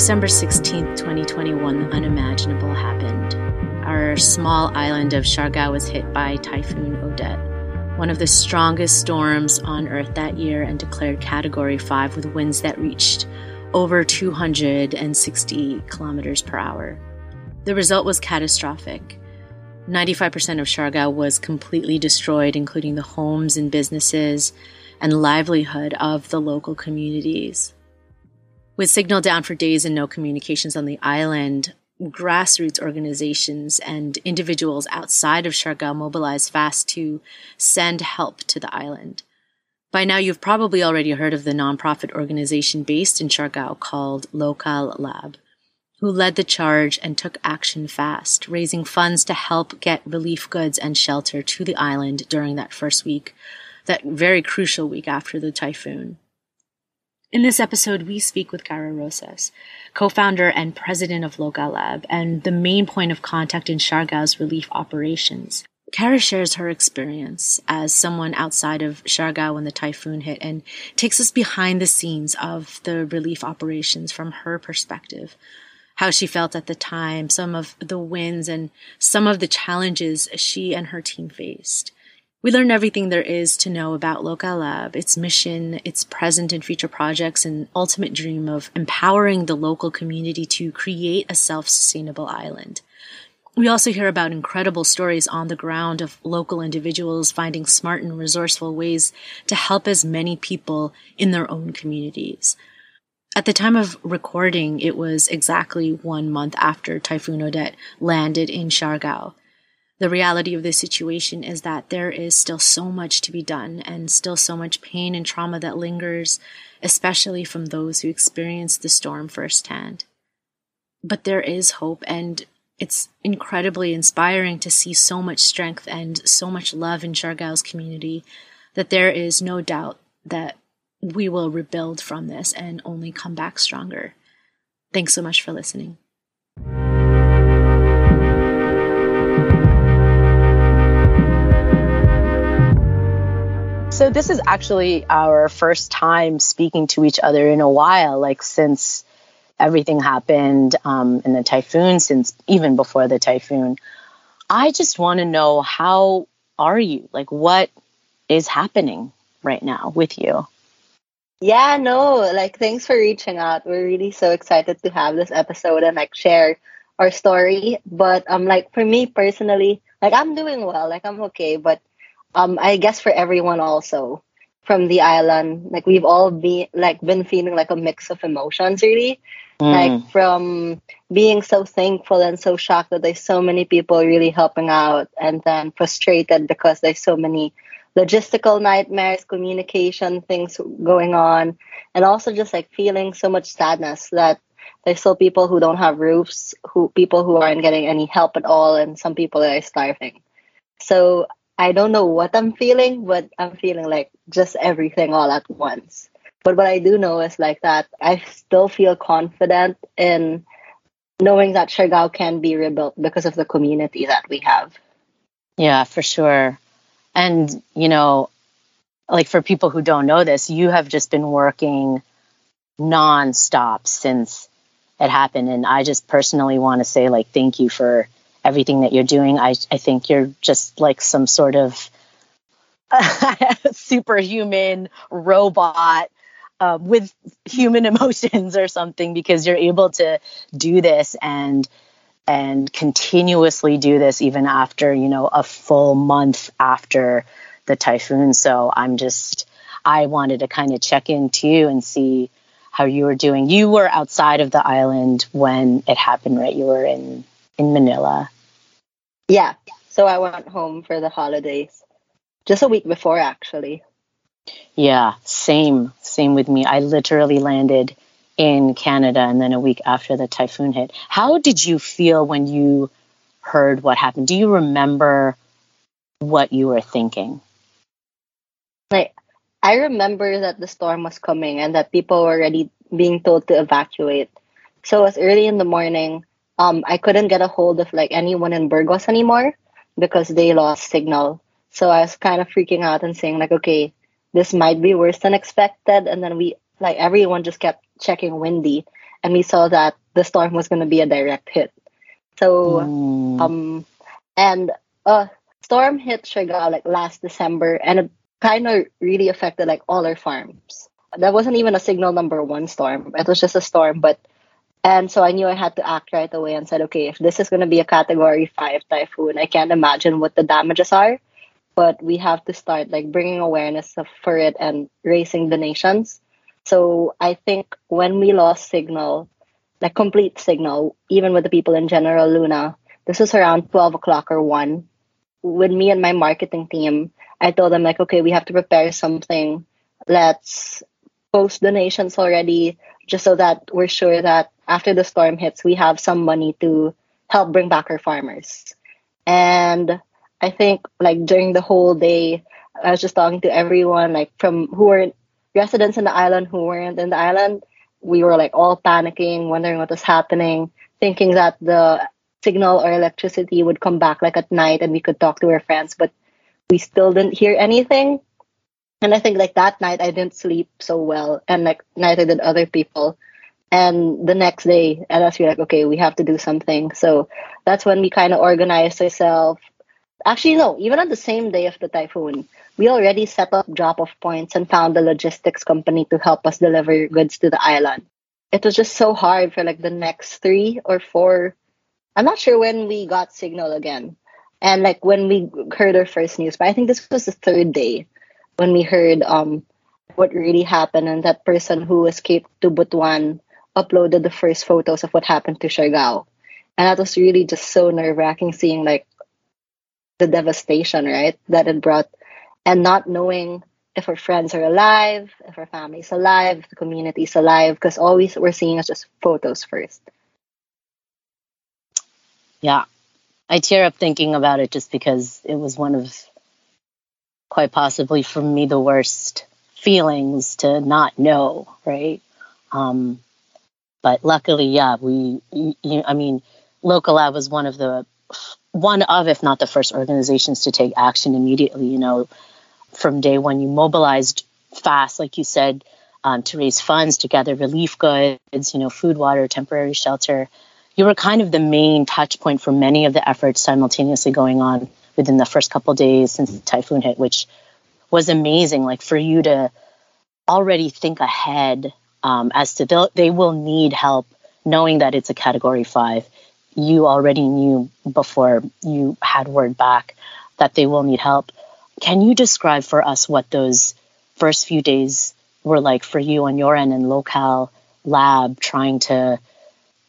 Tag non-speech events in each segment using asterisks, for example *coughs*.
December 16th, 2021, the unimaginable happened. Our small island of Siargao was hit by Typhoon Odette, one of the strongest storms on Earth that year and declared Category 5 with winds that reached over 260 kilometers per hour. The result was catastrophic. 95% of Siargao was completely destroyed, including the homes and businesses and livelihood of the local communities. With signal down for days and no communications on the island, grassroots organizations and individuals outside of Siargao mobilized fast to send help to the island. By now, you've probably already heard of the nonprofit organization based in Siargao called Lokal Lab, who led the charge and took action fast, raising funds to help get relief goods and shelter to the island during that first week, that very crucial week after the typhoon. In this episode, we speak with Kara Rosas, co-founder and president of Lokal Lab and the main point of contact in Siargao's relief operations. Kara shares her experience as someone outside of Siargao when the typhoon hit and takes us behind the scenes of the relief operations from her perspective. How she felt at the time, some of the wins and some of the challenges she and her team faced. We learn everything there is to know about Lokal Lab, its mission, its present and future projects, and ultimate dream of empowering the local community to create a self-sustainable island. We also hear about incredible stories on the ground of local individuals finding smart and resourceful ways to help as many people in their own communities. At the time of recording, it was exactly one month after Typhoon Odette landed in Siargao the reality of this situation is that there is still so much to be done and still so much pain and trauma that lingers, especially from those who experienced the storm firsthand. But there is hope, and it's incredibly inspiring to see so much strength and so much love in Siargao's community that there is no doubt that we will rebuild from this and only come back stronger. Thanks so much for listening. So this is actually our first time speaking to each other in a while, like since everything happened um, in the typhoon, since even before the typhoon. I just want to know how are you? Like, what is happening right now with you? Yeah, no, like thanks for reaching out. We're really so excited to have this episode and like share our story. But um like for me personally, like I'm doing well, like I'm okay, but um I guess for everyone also from the island, like we've all been like been feeling like a mix of emotions really. Mm. Like from being so thankful and so shocked that there's so many people really helping out and then frustrated because there's so many logistical nightmares, communication things going on, and also just like feeling so much sadness that there's still people who don't have roofs, who people who aren't getting any help at all, and some people are starving. So I don't know what I'm feeling, but I'm feeling like just everything all at once. But what I do know is like that I still feel confident in knowing that Siargao can be rebuilt because of the community that we have. Yeah, for sure. And, you know, like for people who don't know this, you have just been working nonstop since it happened. And I just personally want to say, like, thank you for everything that you're doing. I, I think you're just like some sort of *laughs* superhuman robot uh, with human *laughs* emotions or something because you're able to do this and and continuously do this even after you know a full month after the typhoon so i'm just i wanted to kind of check in too and see how you were doing you were outside of the island when it happened right you were in in Manila. Yeah. So I went home for the holidays just a week before, actually. Yeah, same. Same with me. I literally landed in Canada and then a week after the typhoon hit. How did you feel when you heard what happened? Do you remember what you were thinking? Like, I remember that the storm was coming and that people were already being told to evacuate. So it was early in the morning um, I couldn't get a hold of like anyone in Burgos anymore because they lost signal. So I was kind of freaking out and saying like, okay, this might be worse than expected. And then we like everyone just kept checking Windy, and we saw that the storm was going to be a direct hit. So, um, and uh, storm hit Siargao like last December, and it kind of really affected like all our farms. That wasn't even a signal number one storm. It was just a storm, but and so I knew I had to act right away and said, okay, if this is going to be a category five typhoon, I can't imagine what the damages are, but we have to start like bringing awareness of, for it and raising donations. So I think when we lost signal, like complete signal, even with the people in General Luna, this was around 12 o'clock or 1. With me and my marketing team, I told them, like, okay, we have to prepare something. Let's post donations already, just so that we're sure that after the storm hits, we have some money to help bring back our farmers. And I think, like, during the whole day, I was just talking to everyone, like, from who were residents in the island who weren't in the island. We were like all panicking, wondering what was happening, thinking that the signal or electricity would come back like at night and we could talk to our friends, but we still didn't hear anything. And I think like that night I didn't sleep so well, and like neither did other people. And the next day, and us we're like, okay, we have to do something. So that's when we kind of organized ourselves. Actually, no, even on the same day of the typhoon, we already set up drop off points and found a logistics company to help us deliver goods to the island. It was just so hard for like the next three or four. I'm not sure when we got signal again. And like when we heard our first news, but I think this was the third day when we heard um what really happened and that person who escaped to Butuan uploaded the first photos of what happened to Siargao. And that was really just so nerve wracking seeing like the devastation, right? That it brought and not knowing if our friends are alive, if our family's alive, if the community's alive, because all we we're seeing is just photos first. Yeah. I tear up thinking about it just because it was one of quite possibly for me the worst feelings to not know, right? Um, but luckily, yeah, we, you, I mean, Lokal Lab was one of the, one of, if not the first organizations to take action immediately, you know, from day one, you mobilized fast, like you said, um, to raise funds, to gather relief goods, you know, food, water, temporary shelter. You were kind of the main touch point for many of the efforts simultaneously going on within the first couple days since the typhoon hit, which was amazing. Like for you to already think ahead um, as to they will need help, knowing that it's a category five. You already knew before you had word back that they will need help. Can you describe for us what those first few days were like for you on your end in local lab trying to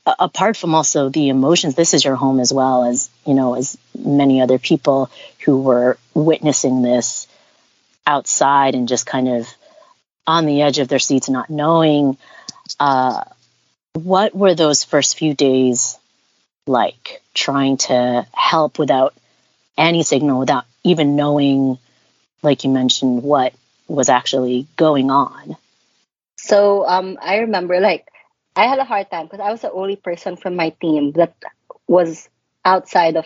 apart from also the emotions this is your home as well as you know as many other people who were witnessing this outside and just kind of on the edge of their seats not knowing uh, what were those first few days like trying to help without any signal without even knowing like you mentioned what was actually going on? So um, i remember like i had a hard time because i was the only person from my team that was outside of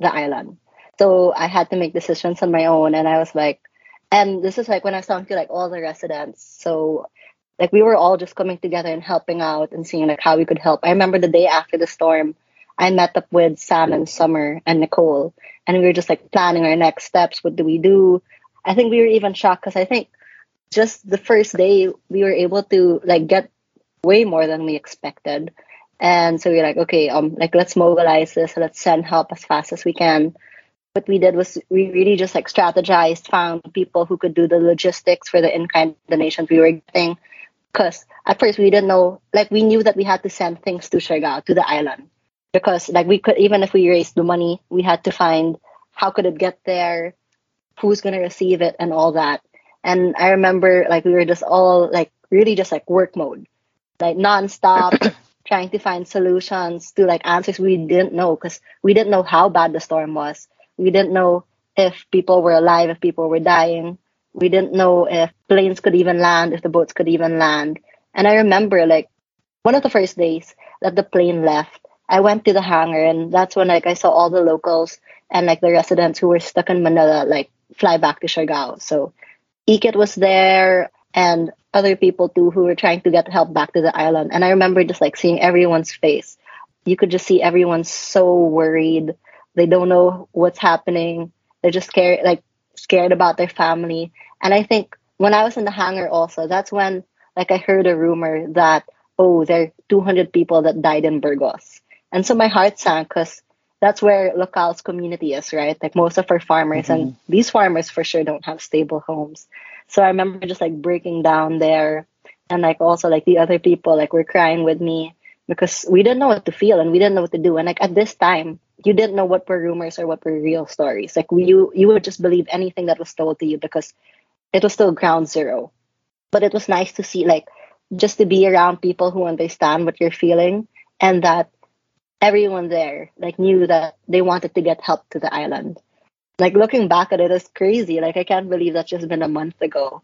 the island. So i had to make decisions on my own and i was like and this is like when i was talking to like all the residents. So like we were all just coming together and helping out and seeing like how we could help. I remember the day after the storm i met up with sam and summer and nicole and we were just like planning our next steps. What do we do? I think we were even shocked because i think just the first day we were able to like get way more than we expected. And so we are like okay um like let's mobilize this. Let's send help as fast as we can what we did was we really just like strategized found people who could do the logistics for the in-kind donations we were getting. Because at first we didn't know like we knew that we had to send things to Siargao to the island. Because like we could even if we raised the money we had to find how could it get there who's going to receive it and all that. And i remember like we were just all like really just like work mode. Like nonstop *coughs* trying to find solutions to like answers we didn't know. Because we didn't know how bad the storm was we didn't know if people were alive if people were dying we didn't know if planes could even land if the boats could even land and i remember like one of the first days that the plane left I went to the hangar and that's when like I saw all the locals and like the residents who were stuck in Manila like fly back to Siargao. So Ikit was there and other people too who were trying to get help back to the island. And I remember just like seeing everyone's face. You could just see everyone so worried. They don't know what's happening. They're just scared, like scared about their family. And I think when I was in the hangar also, that's when like I heard a rumor that oh, there are 200 people that died in Burgos. And so my heart sank because that's where Lokal's community is, right? Like most of our farmers, mm-hmm. and these farmers for sure don't have stable homes. So I remember just like breaking down there, and like also like the other people like were crying with me because we didn't know what to feel and we didn't know what to do. And like at this time, you didn't know what were rumors or what were real stories. Like you you would just believe anything that was told to you because it was still ground zero. But it was nice to see like just to be around people who understand what you're feeling and that everyone there like knew that they wanted to get help to the island. Like looking back at it is crazy. Like I can't believe that's just been a month ago.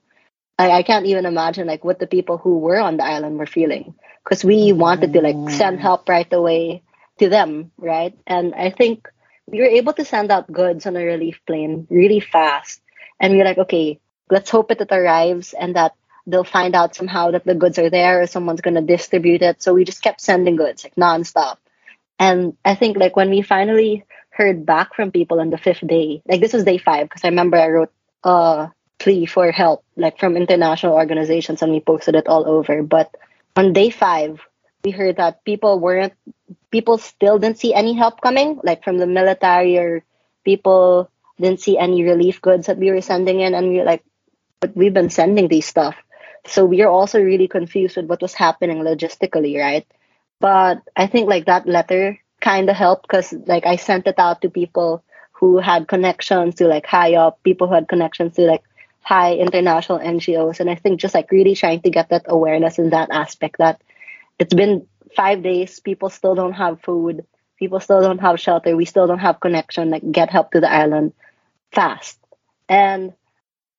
I, I can't even imagine like what the people who were on the island were feeling because we wanted to like send mm. help right away to them, right? And I think we were able to send out goods on a relief plane really fast. And we are like, okay, let's hope it, it arrives and that they'll find out somehow that the goods are there or someone's going to distribute it. So we just kept sending goods like nonstop. And I think like when we finally heard back from people on the fifth day, like this was day five, because I remember I wrote a plea for help, like from international organizations, and we posted it all over. But on day five, we heard that people weren't, people still didn't see any help coming, like from the military or people didn't see any relief goods that we were sending in. And we were like, but we've been sending these stuff. So we are also really confused with what was happening logistically, right? But I think like that letter kind of helped because like I sent it out to people who had connections to like high up, people who had connections to like high international NGOs. And I think just like really trying to get that awareness in that aspect that it's been five days, people still don't have food, people still don't have shelter, we still don't have connection, like get help to the island fast. And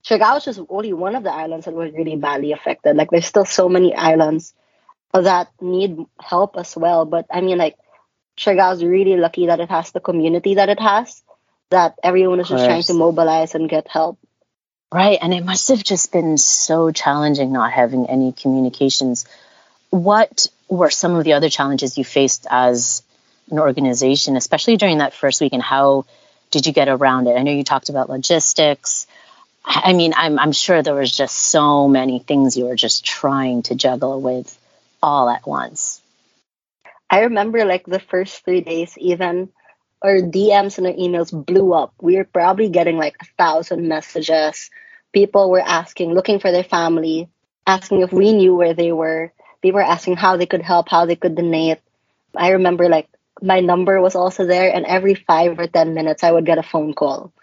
Siargao is just only one of the islands that was really badly affected. Like there's still so many islands that need help as well. But I mean, like Siargao is really lucky that it has the community that it has, that everyone is just trying to mobilize and get help. Right, and it must have just been so challenging not having any communications. What were some of the other challenges you faced as an organization, especially during that first week, and how did you get around it? I know you talked about logistics. I mean, I'm, I'm sure there was just so many things you were just trying to juggle with all at once. I remember like the first three days, even our DMs and our emails blew up. We were probably getting like a thousand messages. People were asking, looking for their family, asking if we knew where they were. They were asking how they could help, how they could donate. I remember like my number was also there, and every five or 10 minutes, I would get a phone call.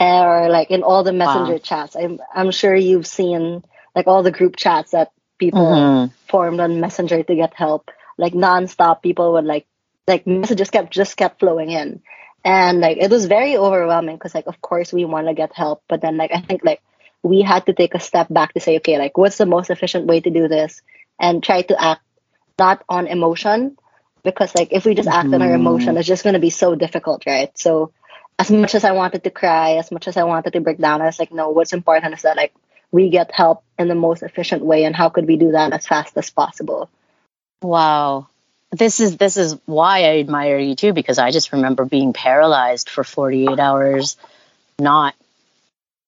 Or like in all the messenger wow. chats. I'm, I'm sure you've seen like all the group chats that people mm-hmm. formed on Messenger to get help. Like nonstop, people would like like messages kept just kept flowing in, and like it was very overwhelming because like of course we want to get help, but then like I think like we had to take a step back to say okay like what's the most efficient way to do this and try to act not on emotion because like if we just act mm-hmm. on our mm-hmm. emotion it's just going to be so difficult right so as much as i wanted to cry as much as i wanted to break down i was like no what's important is that like we get help in the most efficient way and how could we do that as fast as possible wow this is this is why i admire you too because i just remember being paralyzed for 48 hours not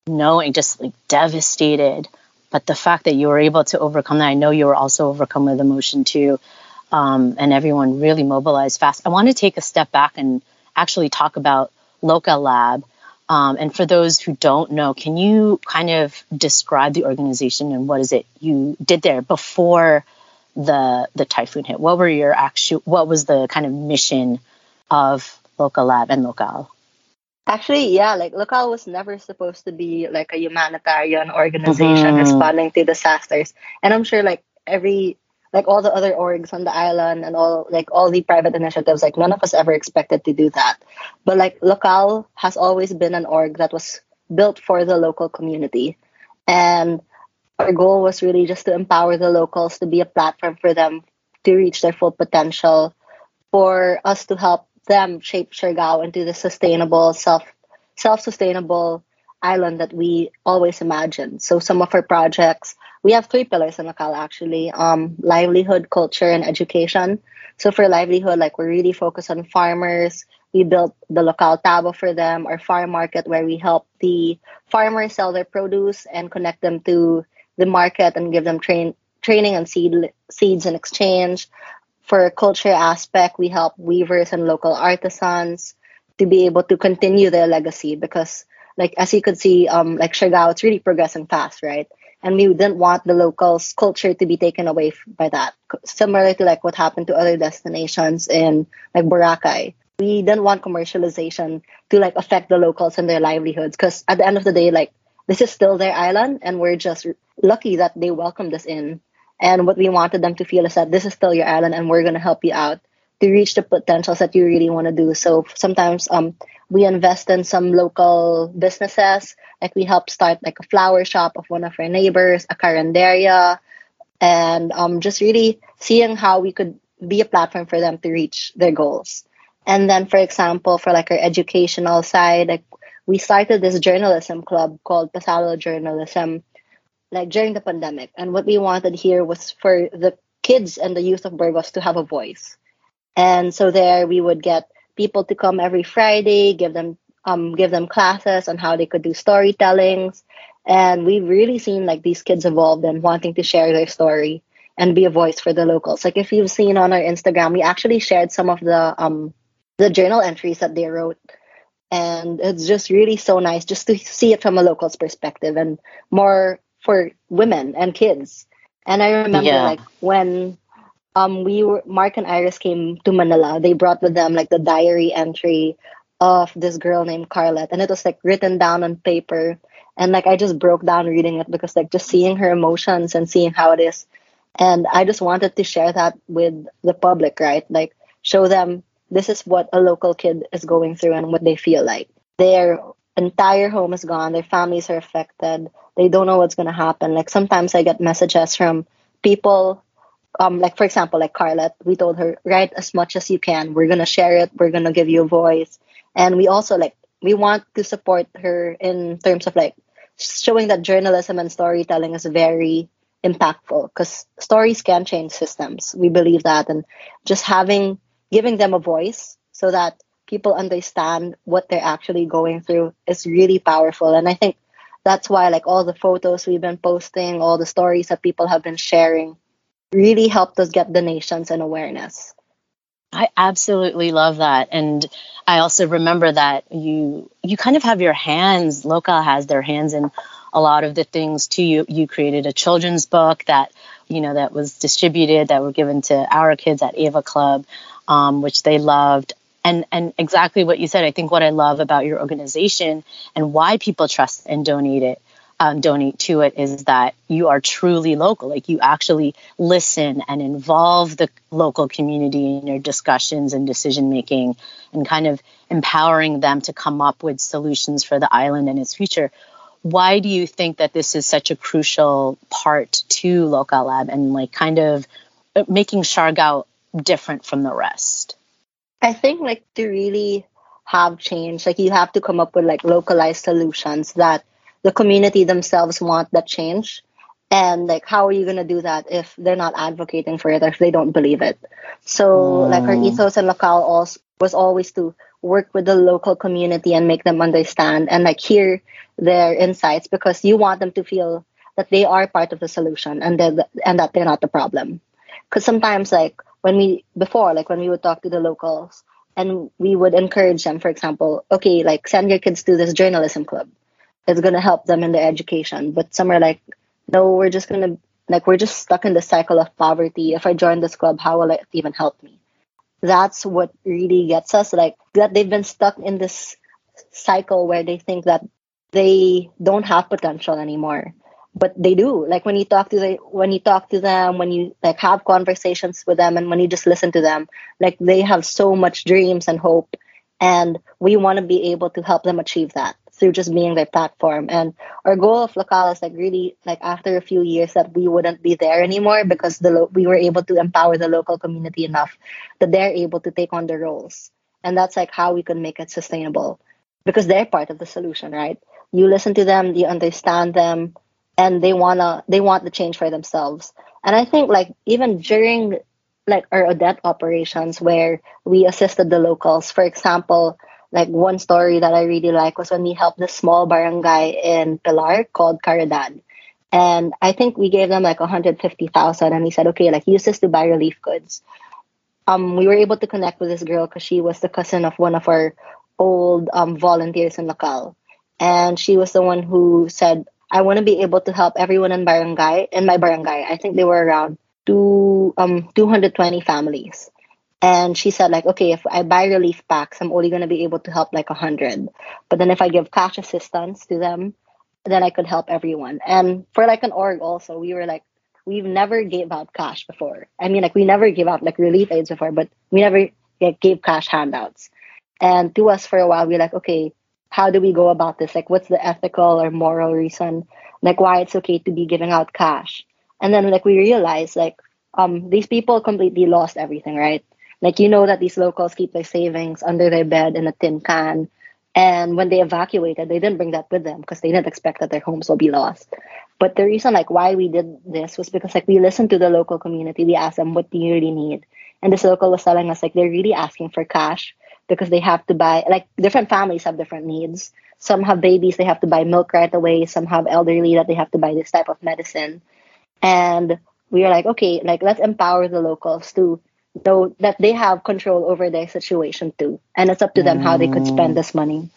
knowing just like devastated but the fact that you were able to overcome that i know you were also overcome with emotion too um, and everyone really mobilized fast i want to take a step back and actually talk about Lokal Lab um, and for those who don't know, can you kind of describe the organization and what is it you did there before the the typhoon hit? What were your actual? What was the kind of mission of Lokal Lab and Lokal? Actually, yeah, like Lokal was never supposed to be like a humanitarian organization mm-hmm. responding to disasters, and I'm sure like every like all the other orgs on the island and all like all the private initiatives like none of us ever expected to do that. But like Lokal has always been an org that was built for the local community. And our goal was really just to empower the locals to be a platform for them to reach their full potential for us to help them shape Siargao into the sustainable self self-sustainable island that we always imagined so some of our projects we have three pillars in Lokal actually um, livelihood, culture, and education. So for livelihood, like we're really focused on farmers. We built the local tabo for them, our farm market, where we help the farmers sell their produce and connect them to the market and give them train training and seed seeds in exchange. For a culture aspect, we help weavers and local artisans to be able to continue their legacy because like as you could see, um, like Siargao, it's really progressing fast, right? And we didn't want the locals' culture to be taken away by that. Similar to like what happened to other destinations in like Boracay. We didn't want commercialization to like affect the locals and their livelihoods because at the end of the day, like this is still their island and we're just lucky that they welcomed us in. And what we wanted them to feel is that this is still your island and we're gonna help you out to reach the potentials that you really want to do. So sometimes um we invest in some local businesses. Like we help start like a flower shop of one of our neighbors, a carinderia, and um, just really seeing how we could be a platform for them to reach their goals. And then, for example, for like our educational side, like we started this journalism club called Pasalo Journalism, like during the pandemic. And what we wanted here was for the kids and the youth of Burgos to have a voice. And so there we would get people to come every Friday, give them um, give them classes on how they could do storytellings. And we've really seen like these kids evolved and wanting to share their story and be a voice for the locals. Like if you've seen on our Instagram, we actually shared some of the um the journal entries that they wrote. And it's just really so nice just to see it from a local's perspective and more for women and kids. And I remember yeah. like when um we were Mark and Iris came to Manila. They brought with them like the diary entry of this girl named Carlet, and it was like written down on paper. And like I just broke down reading it because like just seeing her emotions and seeing how it is. And I just wanted to share that with the public, right? Like show them this is what a local kid is going through and what they feel like. Their entire home is gone, their families are affected, they don't know what's gonna happen. Like sometimes I get messages from people um, like for example, like Carlet, we told her write as much as you can. We're gonna share it. We're gonna give you a voice, and we also like we want to support her in terms of like showing that journalism and storytelling is very impactful because stories can change systems. We believe that, and just having giving them a voice so that people understand what they're actually going through is really powerful. And I think that's why like all the photos we've been posting, all the stories that people have been sharing really helped us get donations and awareness. I absolutely love that. And I also remember that you you kind of have your hands, Lokal has their hands in a lot of the things too. You you created a children's book that, you know, that was distributed, that were given to our kids at Ava Club, um, which they loved. And and exactly what you said, I think what I love about your organization and why people trust and donate it um, donate to it is that you are truly local. Like you actually listen and involve the local community in your discussions and decision making and kind of empowering them to come up with solutions for the island and its future. Why do you think that this is such a crucial part to Lokal Lab and like kind of making Siargao different from the rest? I think like to really have change, like you have to come up with like localized solutions that the community themselves want that change. And like how are you going to do that if they're not advocating for it or if they don't believe it? So mm. like our ethos and local also was always to work with the local community and make them understand and like hear their insights because you want them to feel that they are part of the solution and that and that they're not the problem. Because sometimes like when we before like when we would talk to the locals and we would encourage them for example okay like send your kids to this journalism club it's going to help them in their education. But some are like, no, we're just going to, like, we're just stuck in the cycle of poverty. If I join this club, how will it even help me? That's what really gets us, like, that they've been stuck in this cycle where they think that they don't have potential anymore but they do like when you talk to the when you talk to them when you like have conversations with them and when you just listen to them like they have so much dreams and hope and we want to be able to help them achieve that through just being their platform. And our goal of Lokal is like really like after a few years that we wouldn't be there anymore because the lo- we were able to empower the local community enough that they're able to take on the roles. And that's like how we can make it sustainable because they're part of the solution, right? You listen to them, you understand them, and they wanna they want the change for themselves. And I think like even during like our Odette operations where we assisted the locals, for example, like one story that I really like was when we helped the small barangay in Pilar called Caridad. And I think we gave them like 150,000 and we said, okay, like use this to buy relief goods. Um, we were able to connect with this girl because she was the cousin of one of our old um, volunteers in Lokal. And she was the one who said, I want to be able to help everyone in barangay, in my barangay. I think they were around two, um, 220 families. And she said, like, okay, if I buy relief packs, I'm only going to be able to help like 100. But then if I give cash assistance to them, then I could help everyone. And for like an org also, we were like, we've never gave out cash before. I mean, like we never gave out like relief aids before, but we never like, gave cash handouts. And to us for a while, we are like, okay, how do we go about this? Like, what's the ethical or moral reason? Like, why it's okay to be giving out cash? And then like we realize, like um these people completely lost everything, right? Like you know that these locals keep their savings under their bed in a tin can. And when they evacuated, they didn't bring that with them because they didn't expect that their homes will be lost. But the reason like why we did this was because like we listened to the local community. We asked them, what do you really need? And this local was telling us like they're really asking for cash because they have to buy like different families have different needs. Some have babies, they have to buy milk right away. Some have elderly that they have to buy this type of medicine. And we are like, okay, like let's empower the locals to know that they have control over their situation too. And it's up to them how they could spend this money.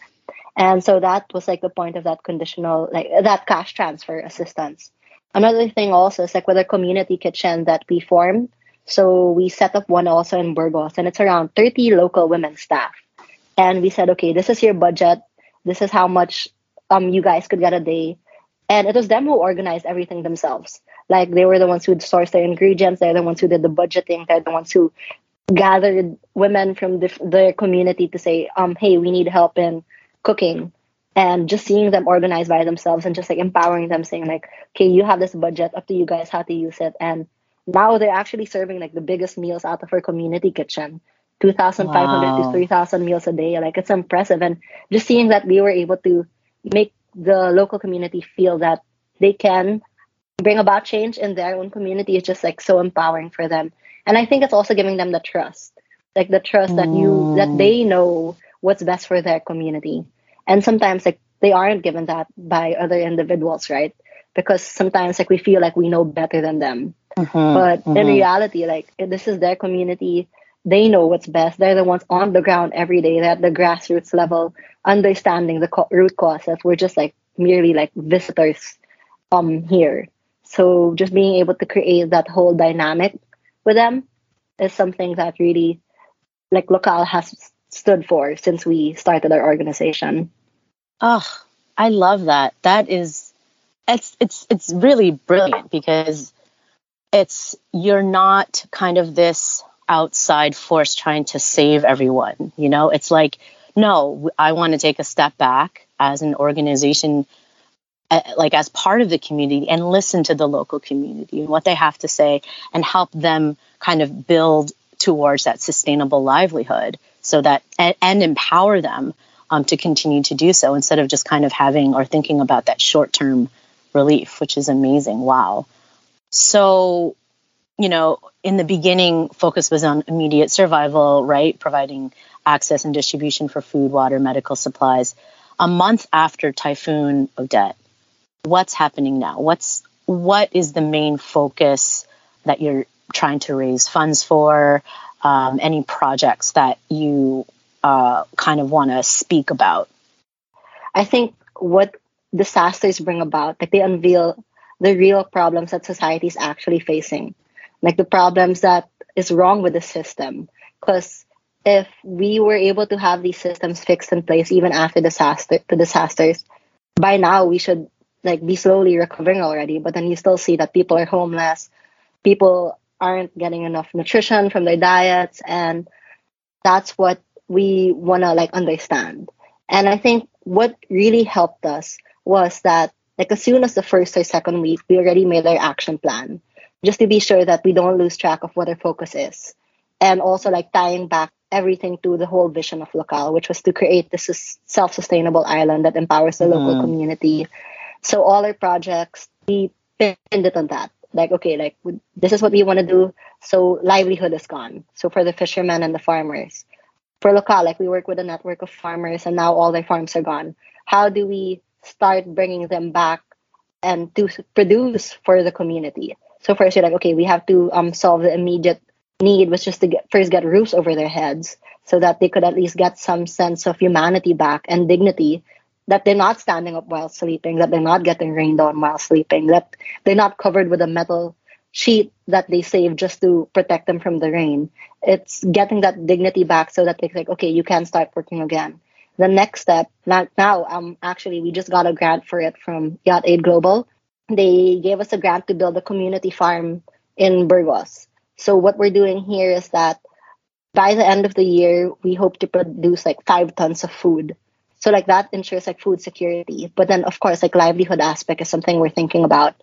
And so that was like the point of that conditional, like that cash transfer assistance. Another thing also is like with a community kitchen that we formed. So we set up one also in Burgos, and it's around 30 local women staff. And we said, okay, this is your budget. This is how much um you guys could get a day. And it was them who organized everything themselves. Like they were the ones who sourced their ingredients. They're the ones who did the budgeting. They're the ones who gathered women from the, the community to say, um, hey, we need help in cooking. And just seeing them organize by themselves and just like empowering them, saying like, okay, you have this budget, up to you guys how to use it. And now they're actually serving like the biggest meals out of our community kitchen. 2,500 wow. to 3,000 meals a day. Like it's impressive. And just seeing that we were able to make the local community feel that they can bring about change in their own community is just like so empowering for them. And I think it's also giving them the trust, like the trust mm. that you that they know what's best for their community. And sometimes like they aren't given that by other individuals, right? Because sometimes like we feel like we know better than them. Mm-hmm, but mm-hmm. in reality, like this is their community. They know what's best. They're the ones on the ground every day. They're at the grassroots level, understanding the co- root causes. We're just like merely like visitors um here so just being able to create that whole dynamic with them is something that really like Lokal has stood for since we started our organization oh i love that that is it's it's it's really brilliant because it's you're not kind of this outside force trying to save everyone you know? It's like no i want to take a step back as an organization like as part of the community and listen to the local community and what they have to say and help them kind of build towards that sustainable livelihood so that and, and empower them um, to continue to do so instead of just kind of having or thinking about that short-term relief which is amazing. Wow so you know in the beginning focus was on immediate survival right providing access and distribution for food water medical supplies a month after typhoon odette what's happening now? What's what is the main focus that you're trying to raise funds for? Um, any projects that you uh, kind of want to speak about? I think what disasters bring about, like they unveil the real problems that society is actually facing, like the problems that is wrong with the system. Because if we were able to have these systems fixed in place even after disaster the disasters, by now we should like be slowly recovering already, but then you still see that people are homeless, people aren't getting enough nutrition from their diets, and that's what we want to like understand. And I think what really helped us was that like as soon as the first or second week, we already made our action plan just to be sure that we don't lose track of what our focus is. And also like tying back everything to the whole vision of Lokal, which was to create this self-sustainable island that empowers the mm-hmm. local community so all our projects we pinned it on that. Like, okay, like this is what we want to do. So livelihood is gone. So for the fishermen and the farmers, for Lokal, like we work with a network of farmers, and now all their farms are gone. How do we start bringing them back and to produce for the community? So first, you're like, okay, we have to um solve the immediate need, was just to get first get roofs over their heads, so that they could at least get some sense of humanity back and dignity that they're not standing up while sleeping, that they're not getting rained on while sleeping, that they're not covered with a metal sheet that they save just to protect them from the rain. It's getting that dignity back so that they're like, okay, you can start working again. The next step, now, now um, actually, we just got a grant for it from Yacht Aid Global. They gave us a grant to build a community farm in Burgos. So what we're doing here is that by the end of the year, we hope to produce like five tons of food so like that ensures like food security. But then of course like livelihood aspect is something we're thinking about.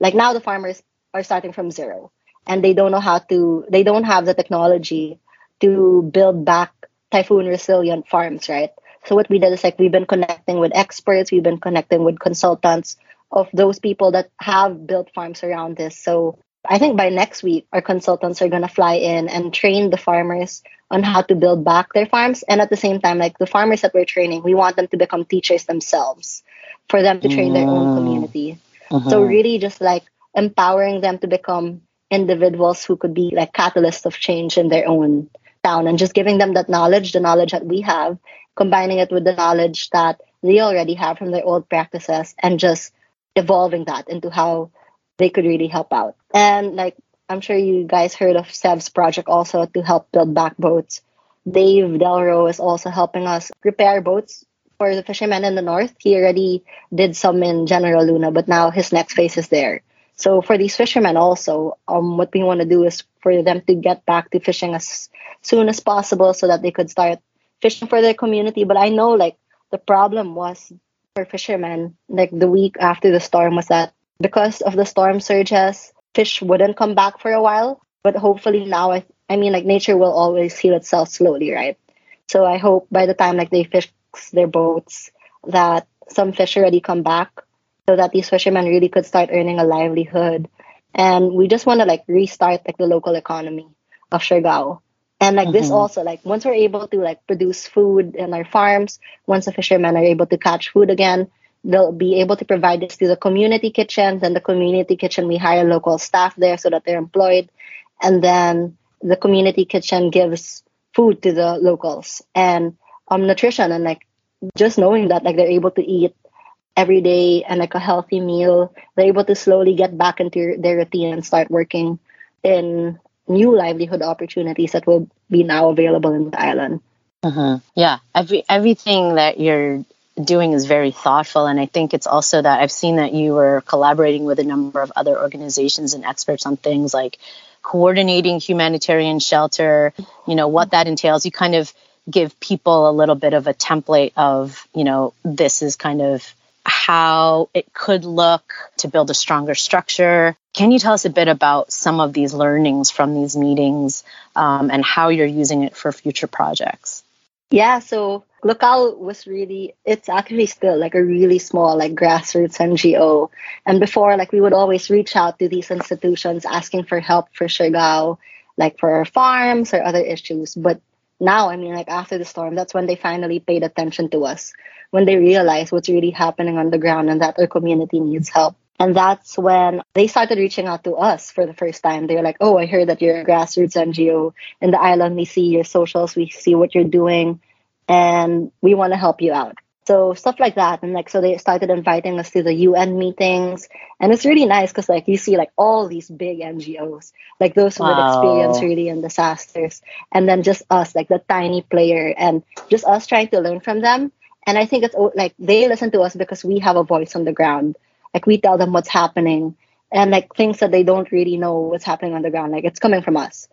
Like now the farmers are starting from zero and they don't know how to they don't have the technology to build back typhoon resilient farms, right? So what we did is like we've been connecting with experts, we've been connecting with consultants of those people that have built farms around this. So I think by next week, our consultants are going to fly in and train the farmers on how to build back their farms. And at the same time, like the farmers that we're training, we want them to become teachers themselves for them to train their own mm. community. Uh-huh. So, really, just like empowering them to become individuals who could be like catalysts of change in their own town and just giving them that knowledge, the knowledge that we have, combining it with the knowledge that they already have from their old practices and just evolving that into how they could really help out. And like I'm sure you guys heard of Sev's project also to help build back boats. Dave Delro is also helping us repair boats for the fishermen in the north. He already did some in General Luna, but now his next phase is there. So for these fishermen also, um, what we want to do is for them to get back to fishing as soon as possible so that they could start fishing for their community. But I know like the problem was for fishermen, like the week after the storm was that because of the storm surges, fish wouldn't come back for a while. But hopefully now, I, I mean, like nature will always heal itself slowly, right? So I hope by the time like they fix their boats, that some fish already come back, so that these fishermen really could start earning a livelihood. And we just want to like restart like the local economy of Siargao. And like mm-hmm. this also, like once we're able to like produce food in our farms, once the fishermen are able to catch food again, they'll be able to provide this to the community kitchens and the community kitchen we hire local staff there so that they're employed and then the community kitchen gives food to the locals and um nutrition and like just knowing that like they're able to eat every day and like a healthy meal they're able to slowly get back into their routine and start working in new livelihood opportunities that will be now available in the island uh-huh. yeah every everything that you're doing is very thoughtful. And I think it's also that I've seen that you were collaborating with a number of other organizations and experts on things like coordinating humanitarian shelter, you know, what that entails. You kind of give people a little bit of a template of, you know, this is kind of how it could look to build a stronger structure. Can you tell us a bit about some of these learnings from these meetings um, and how you're using it for future projects? Yeah, so Lokal was really, it's actually still like a really small, like grassroots NGO. And before, like we would always reach out to these institutions asking for help for Siargao, like for our farms or other issues. But now, I mean, like after the storm, that's when they finally paid attention to us, when they realized what's really happening on the ground and that our community needs help. And that's when they started reaching out to us for the first time. They were like, oh, I heard that you're a grassroots NGO in the island. We see your socials, we see what you're doing and we want to help you out. So stuff like that. And like, so they started inviting us to the UN meetings. And it's really nice because like you see like all these big NGOs, like those who wow. would experience really in disasters. And then just us, like the tiny player and just us trying to learn from them. And I think it's like they listen to us because we have a voice on the ground. Like we tell them what's happening and like things that they don't really know what's happening on the ground. Like it's coming from us.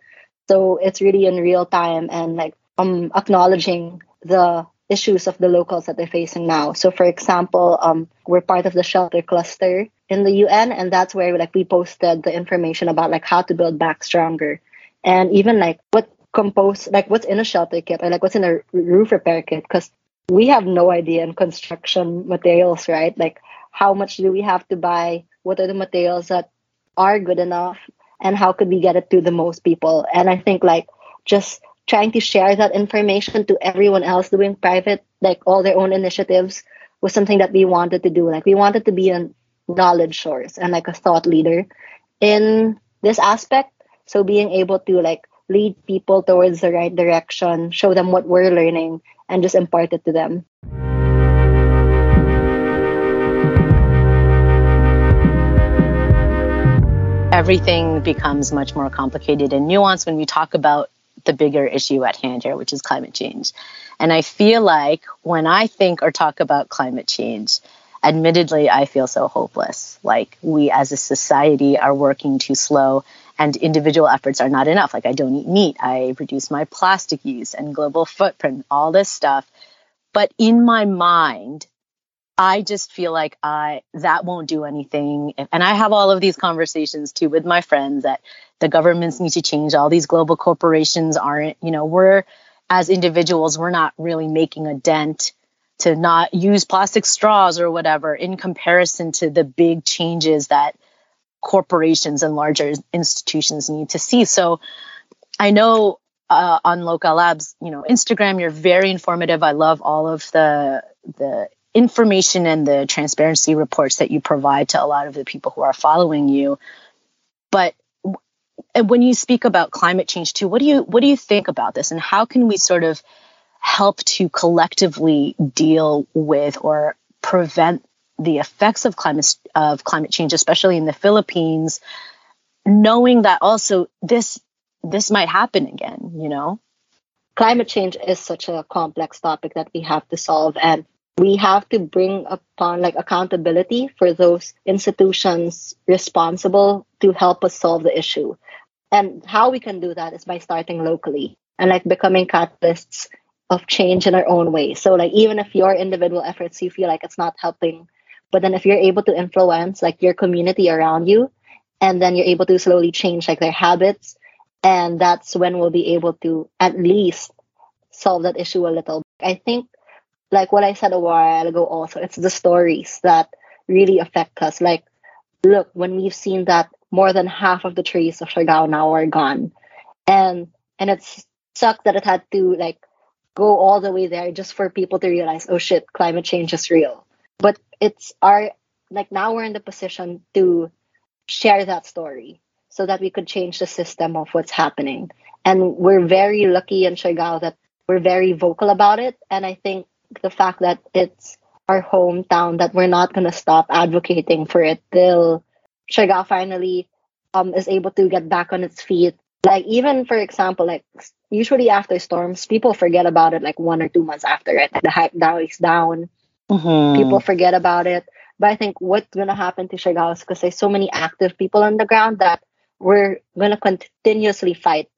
So it's really in real time and like um acknowledging the issues of the locals that they're facing now. So, for example, um, we're part of the shelter cluster in the UN, and that's where like we posted the information about like how to build back stronger, and even like what compose like what's in a shelter kit or like what's in a roof repair kit because we have no idea in construction materials, right? Like how much do we have to buy what are the materials that are good enough and how could we get it to the most people and i think like just trying to share that information to everyone else doing private like all their own initiatives was something that we wanted to do. Like we wanted to be a knowledge source and like a thought leader in this aspect. So being able to like lead people towards the right direction show them what we're learning and just impart it to them. Everything becomes much more complicated and nuanced when we talk about the bigger issue at hand here, which is climate change. And I feel like when I think or talk about climate change, admittedly, I feel so hopeless. Like we as a society are working too slow and individual efforts are not enough. Like I don't eat meat, I reduce my plastic use and global footprint, all this stuff. But in my mind, I just feel like I that won't do anything. And I have all of these conversations too with my friends that the governments need to change. All these global corporations aren't, you know, we're as individuals, we're not really making a dent to not use plastic straws or whatever in comparison to the big changes that corporations and larger institutions need to see. So I know uh, on Lokal Lab's, you know, Instagram, you're very informative. I love all of the the information and the transparency reports that you provide to a lot of the people who are following you. But when you speak about climate change too, what do you what do you think about this, and how can we sort of help to collectively deal with or prevent the effects of climate of climate change, especially in the Philippines, knowing that also this this might happen again, you know? Climate change is such a complex topic that we have to solve and we have to bring upon like accountability for those institutions responsible to help us solve the issue. And how we can do that is by starting locally and like becoming catalysts of change in our own way. So like even if your individual efforts you feel like it's not helping, but then if you're able to influence like your community around you and then you're able to slowly change like their habits and that's when we'll be able to at least solve that issue a little. I think like what I said a while ago also, it's the stories that really affect us. Like, look, when we've seen that more than half of the trees of Siargao now are gone. And and it's sucked that it had to like go all the way there just for people to realize, oh shit, climate change is real. But it's our like now we're in the position to share that story so that we could change the system of what's happening. And we're very lucky in Siargao that we're very vocal about it. And I think the fact that it's our hometown that we're not gonna stop advocating for it till Siargao finally um is able to get back on its feet. Like even for example, like usually after storms, people forget about it like one or two months after it. The hype now is down. Mm-hmm. People forget about it. But I think what's gonna happen to Siargao is because there's so many active people on the ground that we're gonna continuously fight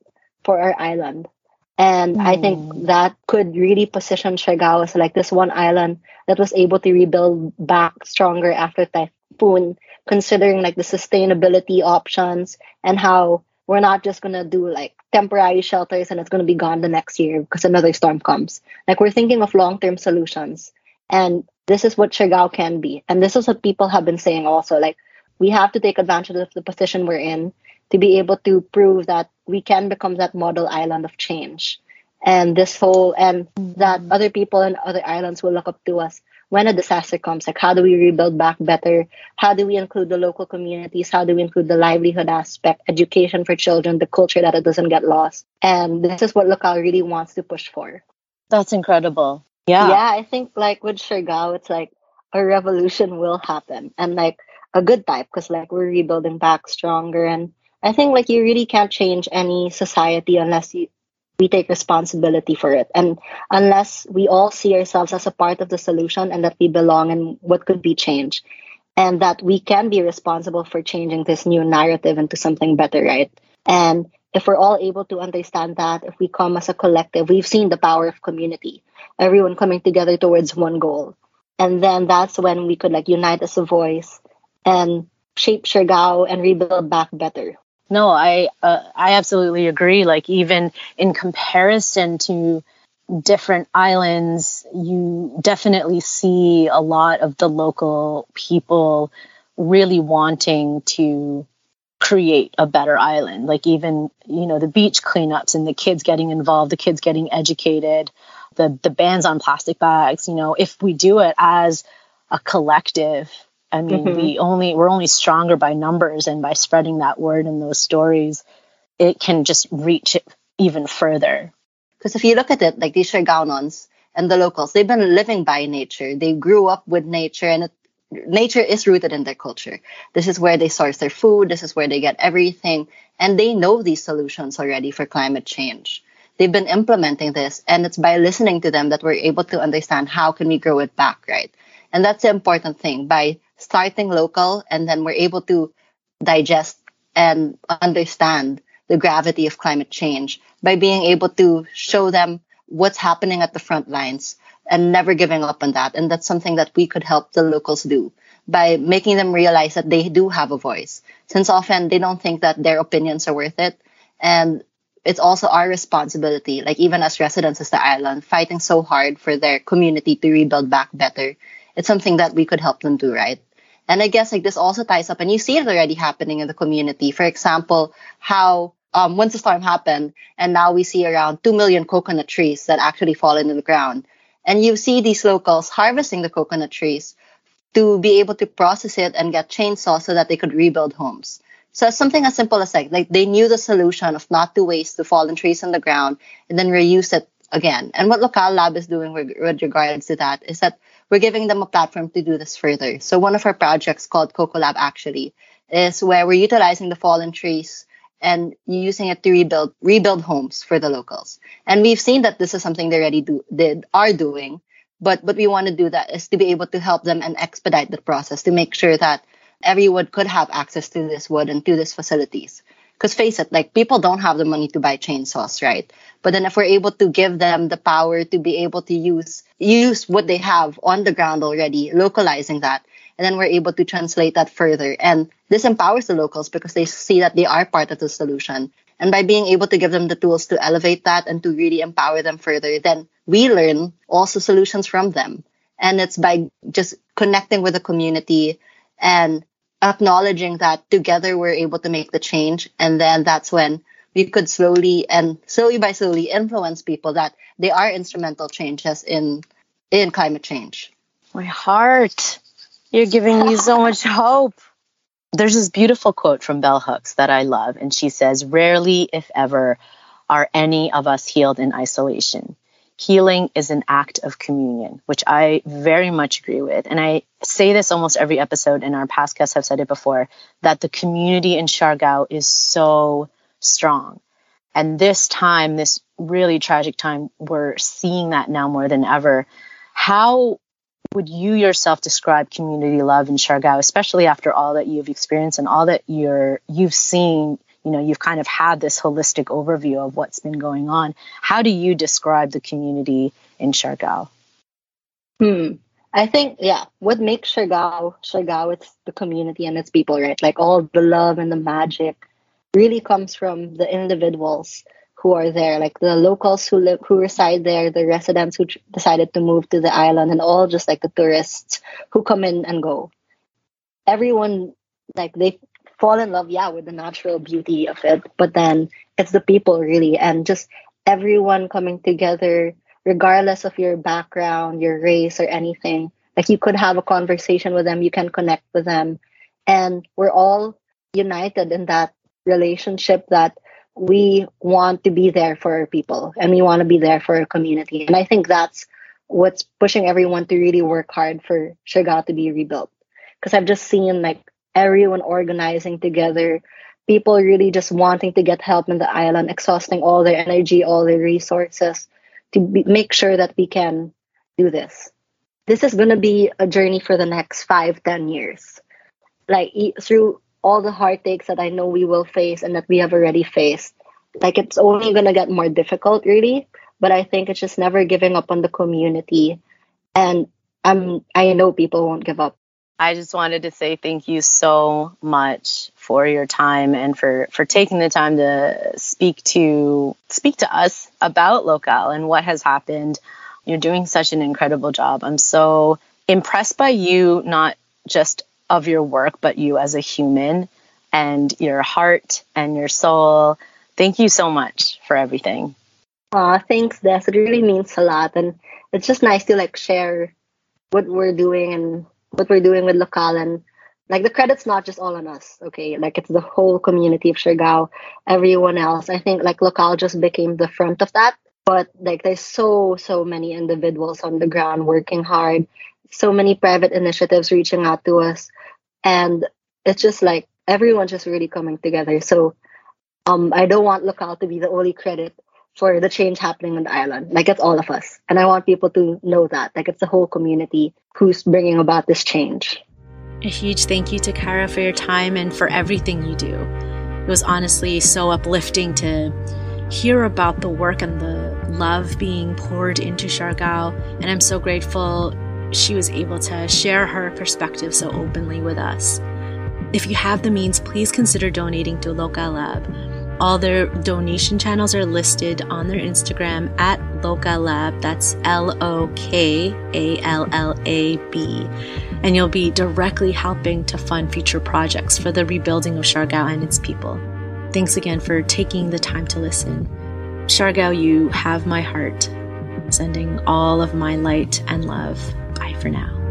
for our island. And mm. I think hmm. that could really position Siargao as like this one island that was able to rebuild back stronger after typhoon, considering like the sustainability options and how we're not just gonna do like temporary shelters and it's gonna be gone the next year because another storm comes. Like we're thinking of long term solutions. And this is what Siargao can be. And this is what people have been saying also. Like we have to take advantage of the position we're in to be able to prove that we can become that model island of change. And this whole and that other people in other islands will look up to us when a disaster comes. Like how do we rebuild back better? How do we include the local communities? How do we include the livelihood aspect education for children the culture that it doesn't get lost? And this is what Lokal really wants to push for. That's incredible. Yeah. Yeah i think like with Siargao it's like a revolution will happen and like a good type because like we're rebuilding back stronger and I think like you really can't change any society unless you we take responsibility for it. And unless we all see ourselves as a part of the solution and that we belong in what could be changed and that we can be responsible for changing this new narrative into something better right? And if we're all able to understand that if we come as a collective we've seen the power of community everyone coming together towards one goal. And then that's when we could like unite as a voice and shape Siargao and rebuild back better no, I uh, I absolutely agree. Like even in comparison to different islands, you definitely see a lot of the local people really wanting to create a better island. Like even, you know, the beach cleanups and the kids getting involved, the kids getting educated, the the bans on plastic bags, you know, if we do it as a collective, I mean, mm-hmm. we only we're only stronger by numbers and by spreading that word and those stories, it can just reach even further. Because if you look at it, like these Siargaonons and the locals, they've been living by nature. They grew up with nature and it, nature is rooted in their culture. This is where they source their food. This is where they get everything. And they know these solutions already for climate change. They've been implementing this and it's by listening to them that we're able to understand how can we grow it back, right? And that's the important thing. By starting local and then we're able to digest and understand the gravity of climate change by being able to show them what's happening at the front lines and never giving up on that. And that's something that we could help the locals do by making them realize that they do have a voice. Since often they don't think that their opinions are worth it. And it's also our responsibility, like even as residents of the island, fighting so hard for their community to rebuild back better. It's something that we could help them do, right? And I guess like this also ties up, and you see it already happening in the community. For example, how um, once the storm happened, and now we see around two million coconut trees that actually fall into the ground. And you see these locals harvesting the coconut trees to be able to process it and get chainsaws so that they could rebuild homes. So something as simple as like, like they knew the solution of not to waste the fallen trees on the ground and then reuse it again. And what Lokal Lab is doing with, with regards to that is that we're giving them a platform to do this further. So one of our projects called Coco Lab actually is where we're utilizing the fallen trees and using it to rebuild rebuild homes for the locals. And we've seen that this is something they already do did are doing. But what we want to do that is to be able to help them and expedite the process to make sure that everyone could have access to this wood and to these facilities. Because face it, like people don't have the money to buy chainsaws, right? But then if we're able to give them the power to be able to use use what they have on the ground already, localizing that, and then we're able to translate that further. And this empowers the locals because they see that they are part of the solution. And by being able to give them the tools to elevate that and to really empower them further, then we learn also solutions from them. And it's by just connecting with the community and acknowledging that together we're able to make the change. And then that's when we could slowly and slowly by slowly influence people that they are instrumental changes in in climate change. My heart. You're giving me so much *laughs* hope. There's this beautiful quote from Bell Hooks that I love, and she says, Rarely, if ever, are any of us healed in isolation. Healing is an act of communion, which I very much agree with. And I say this almost every episode, and our past guests have said it before that the community in Siargao is so strong. And this time, this really tragic time, we're seeing that now more than ever. How would you yourself describe community love in Siargao, especially after all that you've experienced and all that you're you've seen? You know, you've kind of had this holistic overview of what's been going on. How do you describe the community in Siargao? Hmm. I think, yeah, what makes Siargao, Siargao, it's the community and its people, right? Like all the love and the magic really comes from the individuals who are there, like the locals who live, who reside there, the residents who decided to move to the island, and all just like the tourists who come in and go. Everyone, like they fall in love, yeah, with the natural beauty of it, but then it's the people really, and just everyone coming together, regardless of your background, your race, or anything. Like you could have a conversation with them, you can connect with them, and we're all united in that relationship that we want to be there for our people and we want to be there for our community. And I think that's what's pushing everyone to really work hard for Siargao to be rebuilt. Because I've just seen like everyone organizing together, people really just wanting to get help in the island, exhausting all their energy, all their resources to be, make sure that we can do this. This is going to be a journey for the next five, ten years. Like through all the heartaches that I know we will face and that we have already faced. Like it's only going to get more difficult, really. But I think it's just never giving up on the community. And I'm, I know people won't give up. I just wanted to say thank you so much for your time and for, for taking the time to speak to speak to us about Lokal and what has happened. You're doing such an incredible job. I'm so impressed by you not just of your work, but you as a human and your heart and your soul. Thank you so much for everything. Aw, thanks, Des. It really means a lot. And it's just nice to like share what we're doing and what we're doing with Lokal and like the credit's not just all on us, okay? Like it's the whole community of Siargao, everyone else. I think like Lokal just became the front of that. But like there's so, so many individuals on the ground working hard, so many private initiatives reaching out to us. And it's just like everyone just really coming together. So um I don't want Lokal to be the only credit for the change happening on the island. Like it's all of us. And I want people to know that. Like it's the whole community who's bringing about this change. A huge thank you to Kara for your time and for everything you do. It was honestly so uplifting to hear about the work and the love being poured into Siargao. And I'm so grateful she was able to share her perspective so openly with us. If you have the means, please consider donating to Lokal Lab. All their donation channels are listed on their Instagram at Lokal Lab. That's L O K A L L A B. And you'll be directly helping to fund future projects for the rebuilding of Siargao and its people. Thanks again for taking the time to listen. Siargao, you have my heart. Sending all of my light and love. Bye for now.